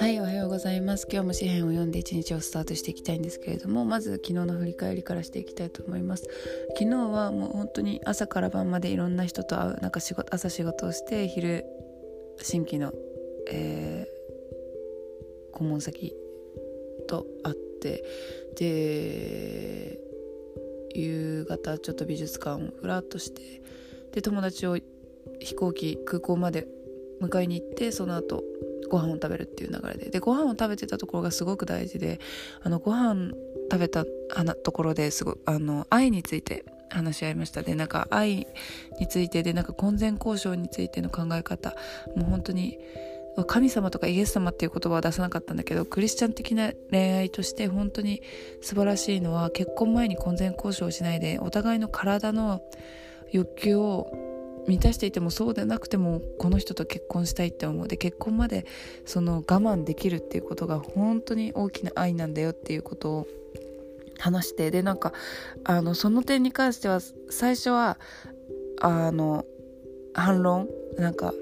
はいおはようございます。今日も詩篇を読んで一日をスタートしていきたいんですけれどもまず昨日の振り返りからしていきたいと思います。昨日はもう本当に朝から晩までいろんな人と会うなんか仕事朝仕事をして昼新規の、えー、顧問先と会ってで夕方ちょっと美術館をふらっとしてで友達を飛行機空港まで迎えに行ってその後ご飯を食べるっていう流れで。でご飯を食べてたところがすごく大事であのご飯食べたところですごあの愛について話し合いました。でなんか愛についてでなんか婚前交渉についての考え方もう本当に神様とかイエス様っていう言葉は出さなかったんだけどクリスチャン的な恋愛として本当に素晴らしいのは結婚前に婚前交渉をしないでお互いの体の欲求を満たしていてもそうでなくてもこの人と結婚したいって思うで結婚までその我慢できるっていうことが本当に大きな愛なんだよっていうことを話して。でなんかあのその点に関しては最初はあの反論？なんか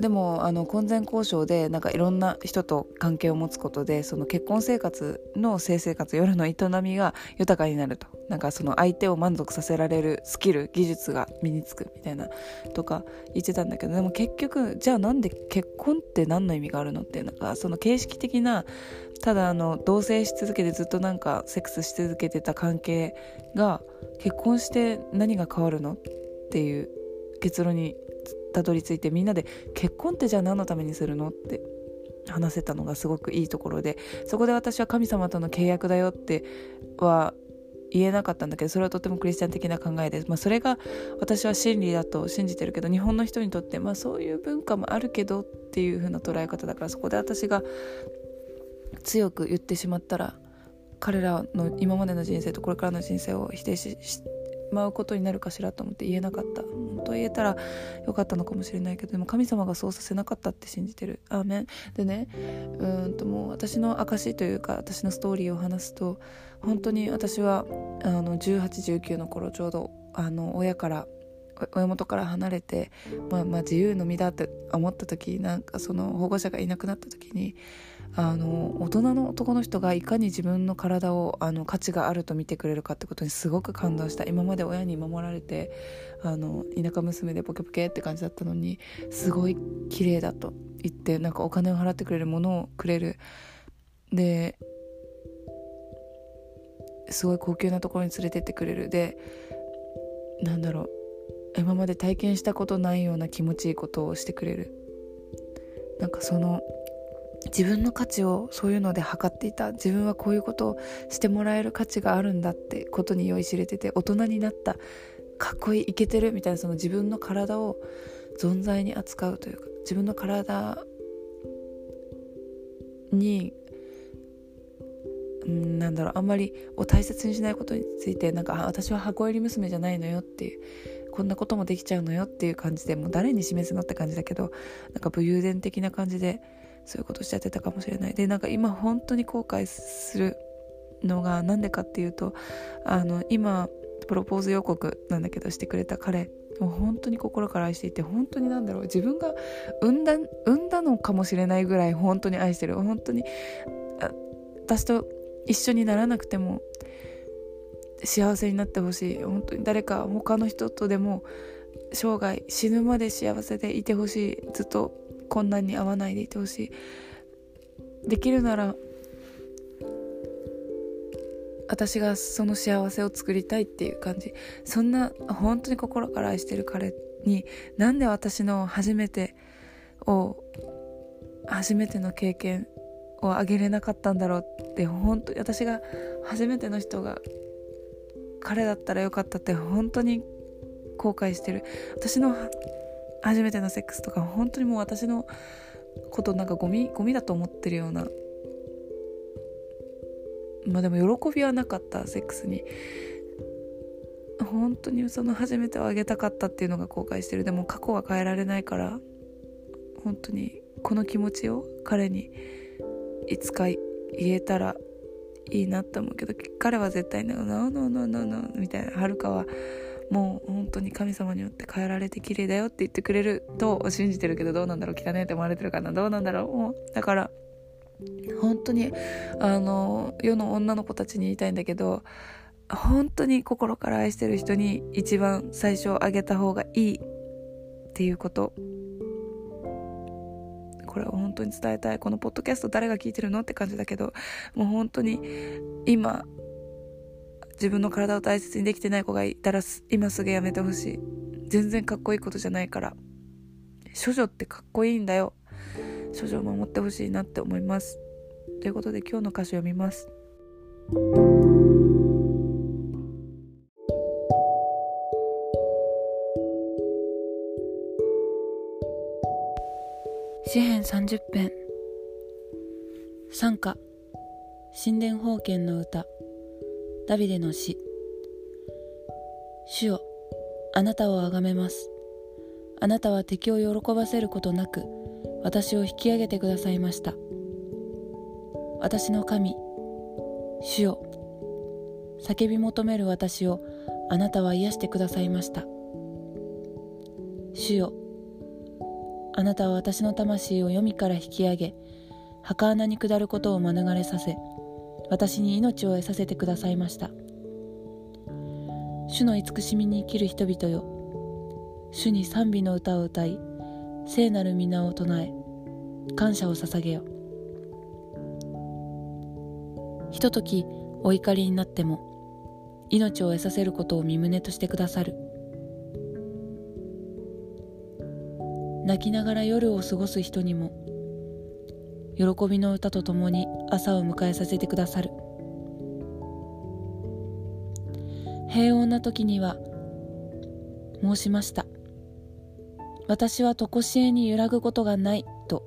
でもあの婚前交渉でなんかいろんな人と関係を持つことでその結婚生活の性生活夜の営みが豊かになると。なんかその相手を満足させられるスキル技術が身につくみたいなとか言ってたんだけどでも結局じゃあなんで結婚って何の意味があるのってなんかその形式的なただあの同棲し続けてずっとなんかセックスし続けてた関係が結婚して何が変わるのっていう結論にたどり着いてみんなで結婚ってじゃあ何のためにするの？って話せたのがすごくいいところでそこで私は神様との契約だよっては言えなかったんだけどそれはとてもクリスチャン的な考えです、まあ、それが私は真理だと信じてるけど日本の人にとって、まあ、そういう文化もあるけどっていう風な捉え方だからそこで私が強く言ってしまったら彼らの今までの人生とこれからの人生を否定しまうことになるかしらと思って言えなかった。本当言えたらよかったのかもしれないけどでも神様がそうさせなかったって信じてる。アーメン。でねうんともう私の証というか私のストーリーを話すと本当に私はあの1819の頃ちょうどあの親から親元から離れて、まあ、まあ自由の身だって思った時なんかその保護者がいなくなった時にあの大人の男の人がいかに自分の体をあの価値があると見てくれるかってことにすごく感動した。今まで親に守られてあの田舎娘でポケポケって感じだったのにすごい綺麗だと言ってなんかお金を払ってくれるものをくれる。ですごい高級なところに連れてってくれる。でなんだろう。今まで体験したことないような気持ちいいことをしてくれる。なんかその自分の価値をそういうので測っていた。自分はこういうことをしてもらえる価値があるんだってことに酔いしれてて大人になった。かっこいいイケてるみたいなその自分の体を存在に扱うというか。自分の体にうんなんだろうあんまりを大切にしないことについてなんか私は箱入り娘じゃないのよっていうこんなこともできちゃうのよっていう感じでもう誰に示すのって感じだけどなんか武勇伝的な感じでそういうことしちゃってたかもしれない。でなんか今本当に後悔するのがなんでかっていうとあの今プロポーズ予告なんだけどしてくれた彼もう本当に心から愛していて本当になんだろう自分が産んだ産んだのかもしれないぐらい本当に愛してる。本当に私と一緒にならなくても幸せになってほしい。本当に誰か他の人とでも生涯死ぬまで幸せでいてほしい。ずっと困難に遭わないでいてほしい。できるなら私がその幸せを作りたいっていう感じ。そんな本当に心から愛してる彼になんで私の初めてを初めての経験をあげれなかったんだろうって本当に私が初めての人が彼だったらよかったって本当に後悔してる。私の初めてのセックスとか本当にもう私のことなんかゴミゴミだと思ってるようなまあでも喜びはなかったセックスに。本当にその初めてをあげたかったっていうのが後悔してる。でも過去は変えられないから本当にこの気持ちを彼にいつか言えたらいいなって思うけど彼は絶対ね「ノーノーノーノーノー」みたいな。はるかはもう本当に神様によって変えられて綺麗だよって言ってくれると信じてるけどどうなんだろう汚ねって思われてるかなどうなんだろう。もうだから本当にあの世の女の子たちに言いたいんだけど本当に心から愛してる人に一番最初あげた方がいいっていうこと。これは本当に伝えたい。このポッドキャスト誰が聞いてるのって感じだけどもう本当に今自分の体を大切にできてない子がいたら今すぐやめてほしい。全然かっこいいことじゃないから。処女ってかっこいいんだよ。処女を守ってほしいなって思います。ということで今日の歌詞を読みます。詩編30編。賛歌。神殿封建の歌。ダビデの詩主よあなたをあがめます。あなたは敵を喜ばせることなく私を引き上げてくださいました。私の神主よ叫び求める私をあなたは癒してくださいました。主よあなたは私の魂を闇から引き上げ墓穴に下ることを免れさせ私に命を得させてくださいました。主の慈しみに生きる人々よ。主に賛美の歌を歌い聖なる皆を唱え感謝を捧げよ。ひとときお怒りになっても命を得させることを身旨としてくださる。泣きながら夜を過ごす人にも喜びの歌とともに朝を迎えさせてくださる。平穏な時には申しました。私は常しえに揺らぐことがないと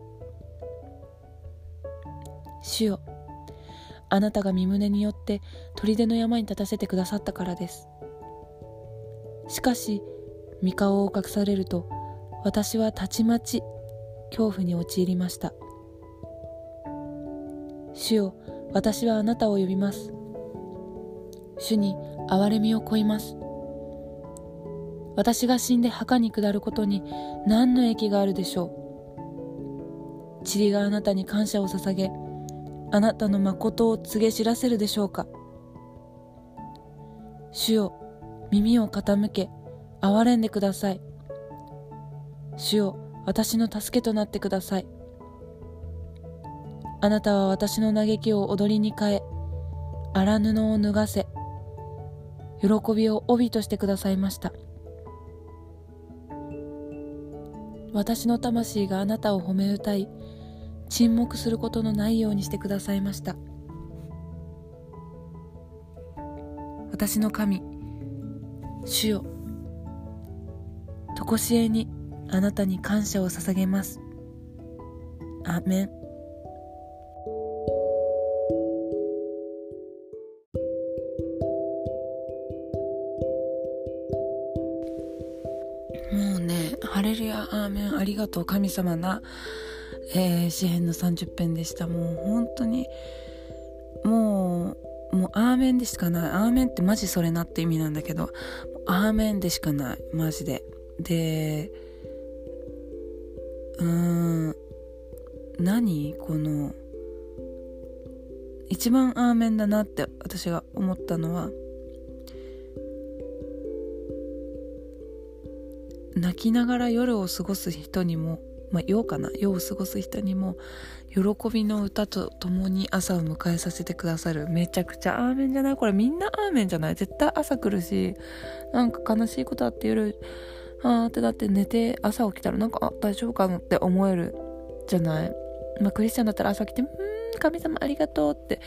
主よあなたが身胸によって砦の山に立たせてくださったからです。しかし三顔を隠されると私はたちまち恐怖に陥りました。主よ私はあなたを呼びます。主に憐れみを乞います。私が死んで墓に下ることに何の益があるでしょう。塵があなたに感謝を捧げあなたの誠を告げ知らせるでしょうか。主よ耳を傾け憐れんでください。主よ私の助けとなってください。あなたは私の嘆きを踊りに変え荒布を脱がせ喜びを帯としてくださいました。私の魂があなたを褒め歌い沈黙することのないようにしてくださいました。私の神主よ。常しえにあなたに感謝を捧げます。アメン。もうね「ハレルヤアーメンありがとう神様な」えー、詩編の30編でした。もう本当にもうもうアーメンでしかない。アーメンってマジそれなって意味なんだけどアーメンでしかない。マジで。でうーん何？この一番アーメンだなって私が思ったのは泣きながら夜を過ごす人にもまあ、夜かな。夜を過ごす人にも喜びの歌と共に朝を迎えさせてくださる。めちゃくちゃアーメンじゃない？これみんなアーメンじゃない？絶対朝来るしなんか悲しいことあって夜あーってだって寝て朝起きたらなんかあ大丈夫かなって思える。じゃない、まあ、クリスチャンだったら朝起きて「うん神様ありがとう」って、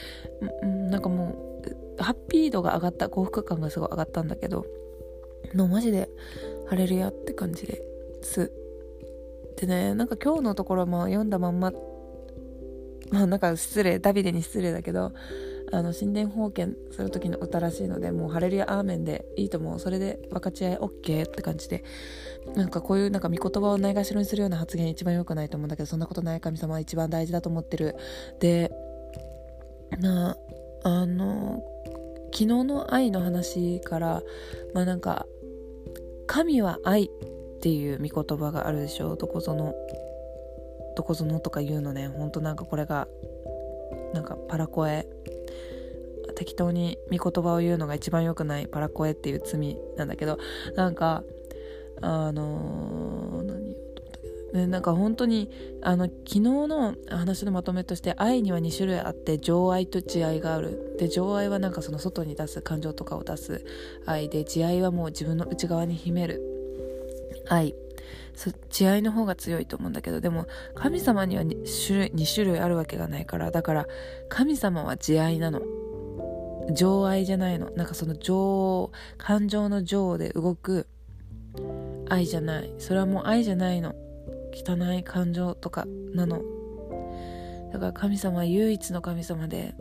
うん、なんかもうハッピー度が上がった。幸福感がすごい上がったんだけど。のマジで「ハレルヤ」って感じです。でねなんか今日のところも読んだまんま まあなんか失礼ダビデに失礼だけどあの神殿封建する時の歌らしいのでもうハレルヤアーメンでいいと思う。それで分かち合い OK って感じで。なんかこういうなんか御言葉をないがしろにするような発言一番良くないと思うんだけどそんなことない神様は一番大事だと思ってる。でまああの昨日の愛の話からまあなんか神は愛っていう御言葉があるでしょどこぞのどこぞのとか言うのね。ほんとなんかこれがなんかパラコエ。適当に御言葉を言うのが一番良くないパラコエっていう罪なんだけど。なんかあのー、ね、なんか本当にあの昨日の話のまとめとして愛には2種類あって情愛と慈愛がある。で情愛はなんかその外に出す感情とかを出す。愛。で慈愛はもう自分の内側に秘める。愛。慈愛の方が強いと思うんだけどでも神様には 2, 種類2種類あるわけがないからだから神様は慈愛なの。情愛じゃないの。なんかその情感情の情で動く愛じゃない。それはもう愛じゃないの。汚い感情とかなの。だから神様は唯一の神様で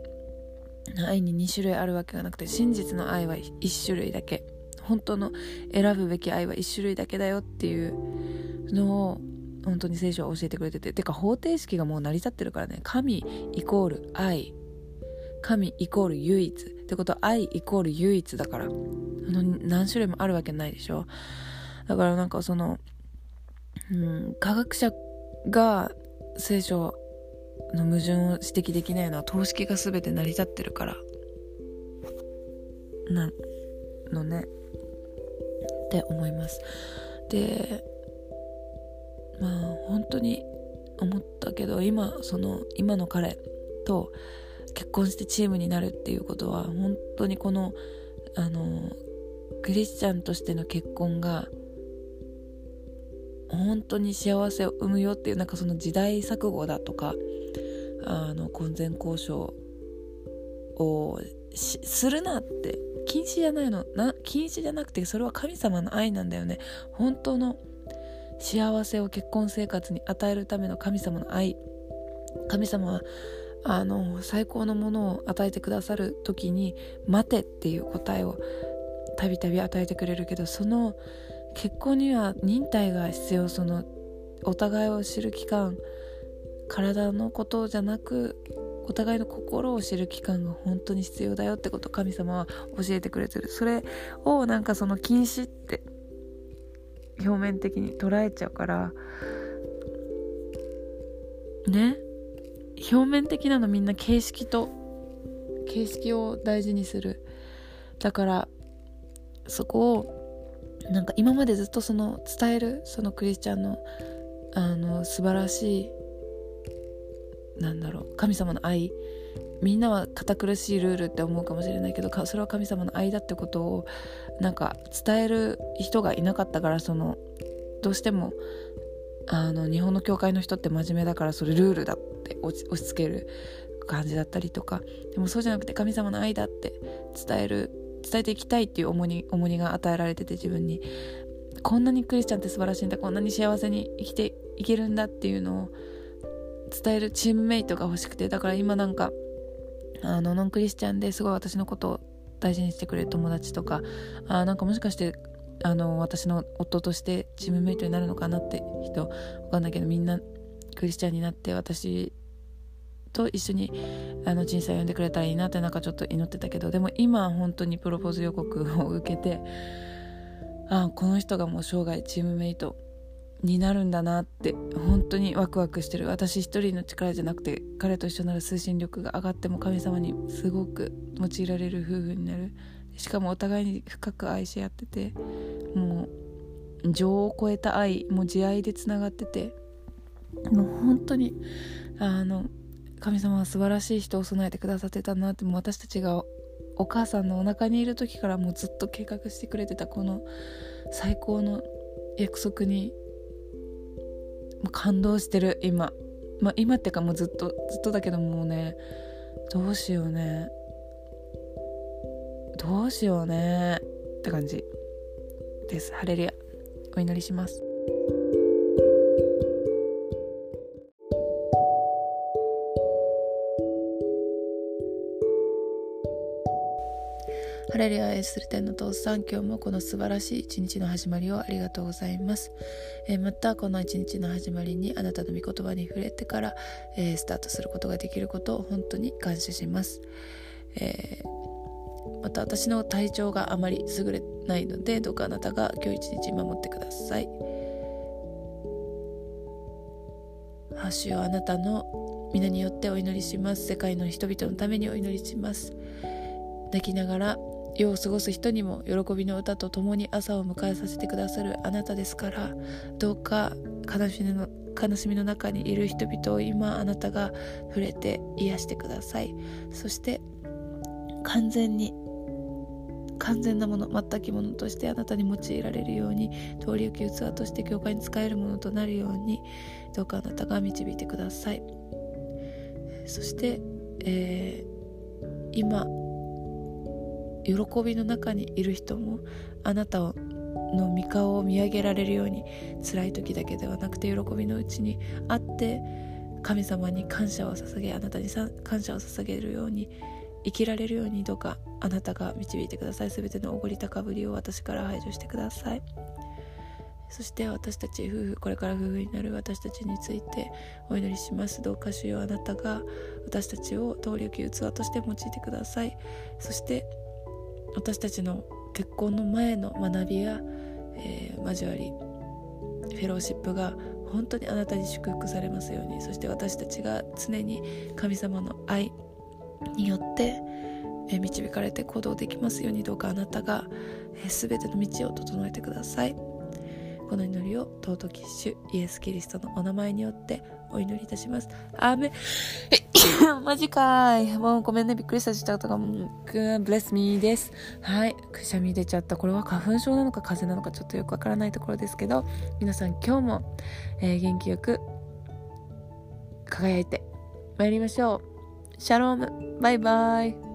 愛に2種類あるわけがなくて真実の愛は1種類だけ。本当の選ぶべき愛は1種類だけだよっていうのを本当に聖書は教えてくれてて。てか方程式がもう成り立ってるからね。神イコール愛。神イコール唯一。ってことは愛イコール唯一だから。何種類もあるわけないでしょ。だからなんかその、うん、科学者が聖書の矛盾を指摘できないのは等式が全て成り立ってるから。なのね。って思います。でまあ本当に思ったけど今その今の彼と結婚してチームになるっていうことは本当にこのあのクリスチャンとしての結婚が本当に幸せを生むよっていうなんかその時代錯誤だとかあの婚前交渉をするなって禁止じゃないの。な禁止じゃなくてそれは神様の愛なんだよね。本当の幸せを結婚生活に与えるための神様の愛。神様はあの最高のものを与えてくださる時に「待て」っていう答えをたびたび与えてくれるけどその結婚には忍耐が必要。そのお互いを知る期間体のことじゃなくお互いの心を知る期間が本当に必要だよってことを神様は教えてくれてる。それをなんかその禁止って表面的に捉えちゃうからね？表面的なのみんな形式と形式を大事にする。だからそこをなんか今までずっとその伝えるそのクリスチャンのあの素晴らしいなんだろう神様の愛みんなは堅苦しいルールって思うかもしれないけどそれは神様の愛だってことをなんか伝える人がいなかったからそのどうしてもあの日本の教会の人って真面目だからそれルールだって押し付ける感じだったりとか。でもそうじゃなくて神様の愛だって伝える伝えていきたいっていう重荷重荷が与えられてて自分に。こんなにクリスチャンって素晴らしいんだ。こんなに幸せに生きていけるんだっていうのを伝えるチームメイトが欲しくて。だから今なんかあのノンクリスチャンですごい私のことを大事にしてくれる友達とかあなんかもしかしてあの私の夫としてチームメイトになるのかなって人わかんないけどみんなクリスチャンになって私と一緒にあの人生を呼んでくれたらいいなってなんかちょっと祈ってたけどでも今本当にプロポーズ予告を受けてあこの人がもう生涯チームメイトになるんだなって本当にワクワクしてる。私一人の力じゃなくて彼と一緒なら推進力が上がっても神様にすごく用いられる夫婦になる。しかもお互いに深く愛し合っててもう情を超えた愛もう慈愛でつながっててもう本当にあの神様は素晴らしい人を備えてくださってたなってもう私たちがお母さんのお腹にいる時からもうずっと計画してくれてたこの最高の約束にも感動してる今、まあ、今ってかもうずっとずっとだけどもうねどうしようね。どうしようね。って感じです。ハレルヤ。お祈りします。ハレルヤ愛する天の父さん、今日もこの素晴らしい一日の始まりをありがとうございます。えー、またこの一日の始まりにあなたの御言葉に触れてから、えー、スタートすることができることを本当に感謝します。えー、また私の体調があまり優れないので、どうかあなたが今日一日守ってください。主よあなたの皆によってお祈りします世界の人々のためにお祈りします泣きながら夜を過ごす人にも喜びの歌と共に朝を迎えさせてくださるあなたですからどうか悲しみの悲しみの中にいる人々を今あなたが触れて癒してください。そして完全に完全なもの全きものとしてあなたに用いられるように通り行き器として教会に使えるものとなるようにどうかあなたが導いてください。そして、えー、今喜びの中にいる人もあなたの御顔を見上げられるように辛い時だけではなくて喜びのうちにあって神様に感謝を捧げあなたに感謝を捧げるように生きられるようにどうかあなたが導いてください。全てのおごり高ぶりを私から排除してください。そして私たち夫婦これから夫婦になる私たちについてお祈りします。どうか主よあなたが私たちを通り行き器として用いてください。そして私たちの結婚の前の学びや、えー、交わりフェローシップが本当にあなたに祝福されますようにそして私たちが常に神様の愛によって、導かれて行動できますようにどうかあなたが、全ての道を整えてください。この祈りを尊き主イエス・キリストのお名前によってお祈りいたします。アーメマジかい。もうごめんね。びっくりさせちゃったかも。ブレスミーです。はい。くしゃみ出ちゃった。これは花粉症なのか風邪なのかちょっとよくわからないところですけど、皆さん今日も、えー、元気よく輝いて参りましょう。シャローム。バイバイ。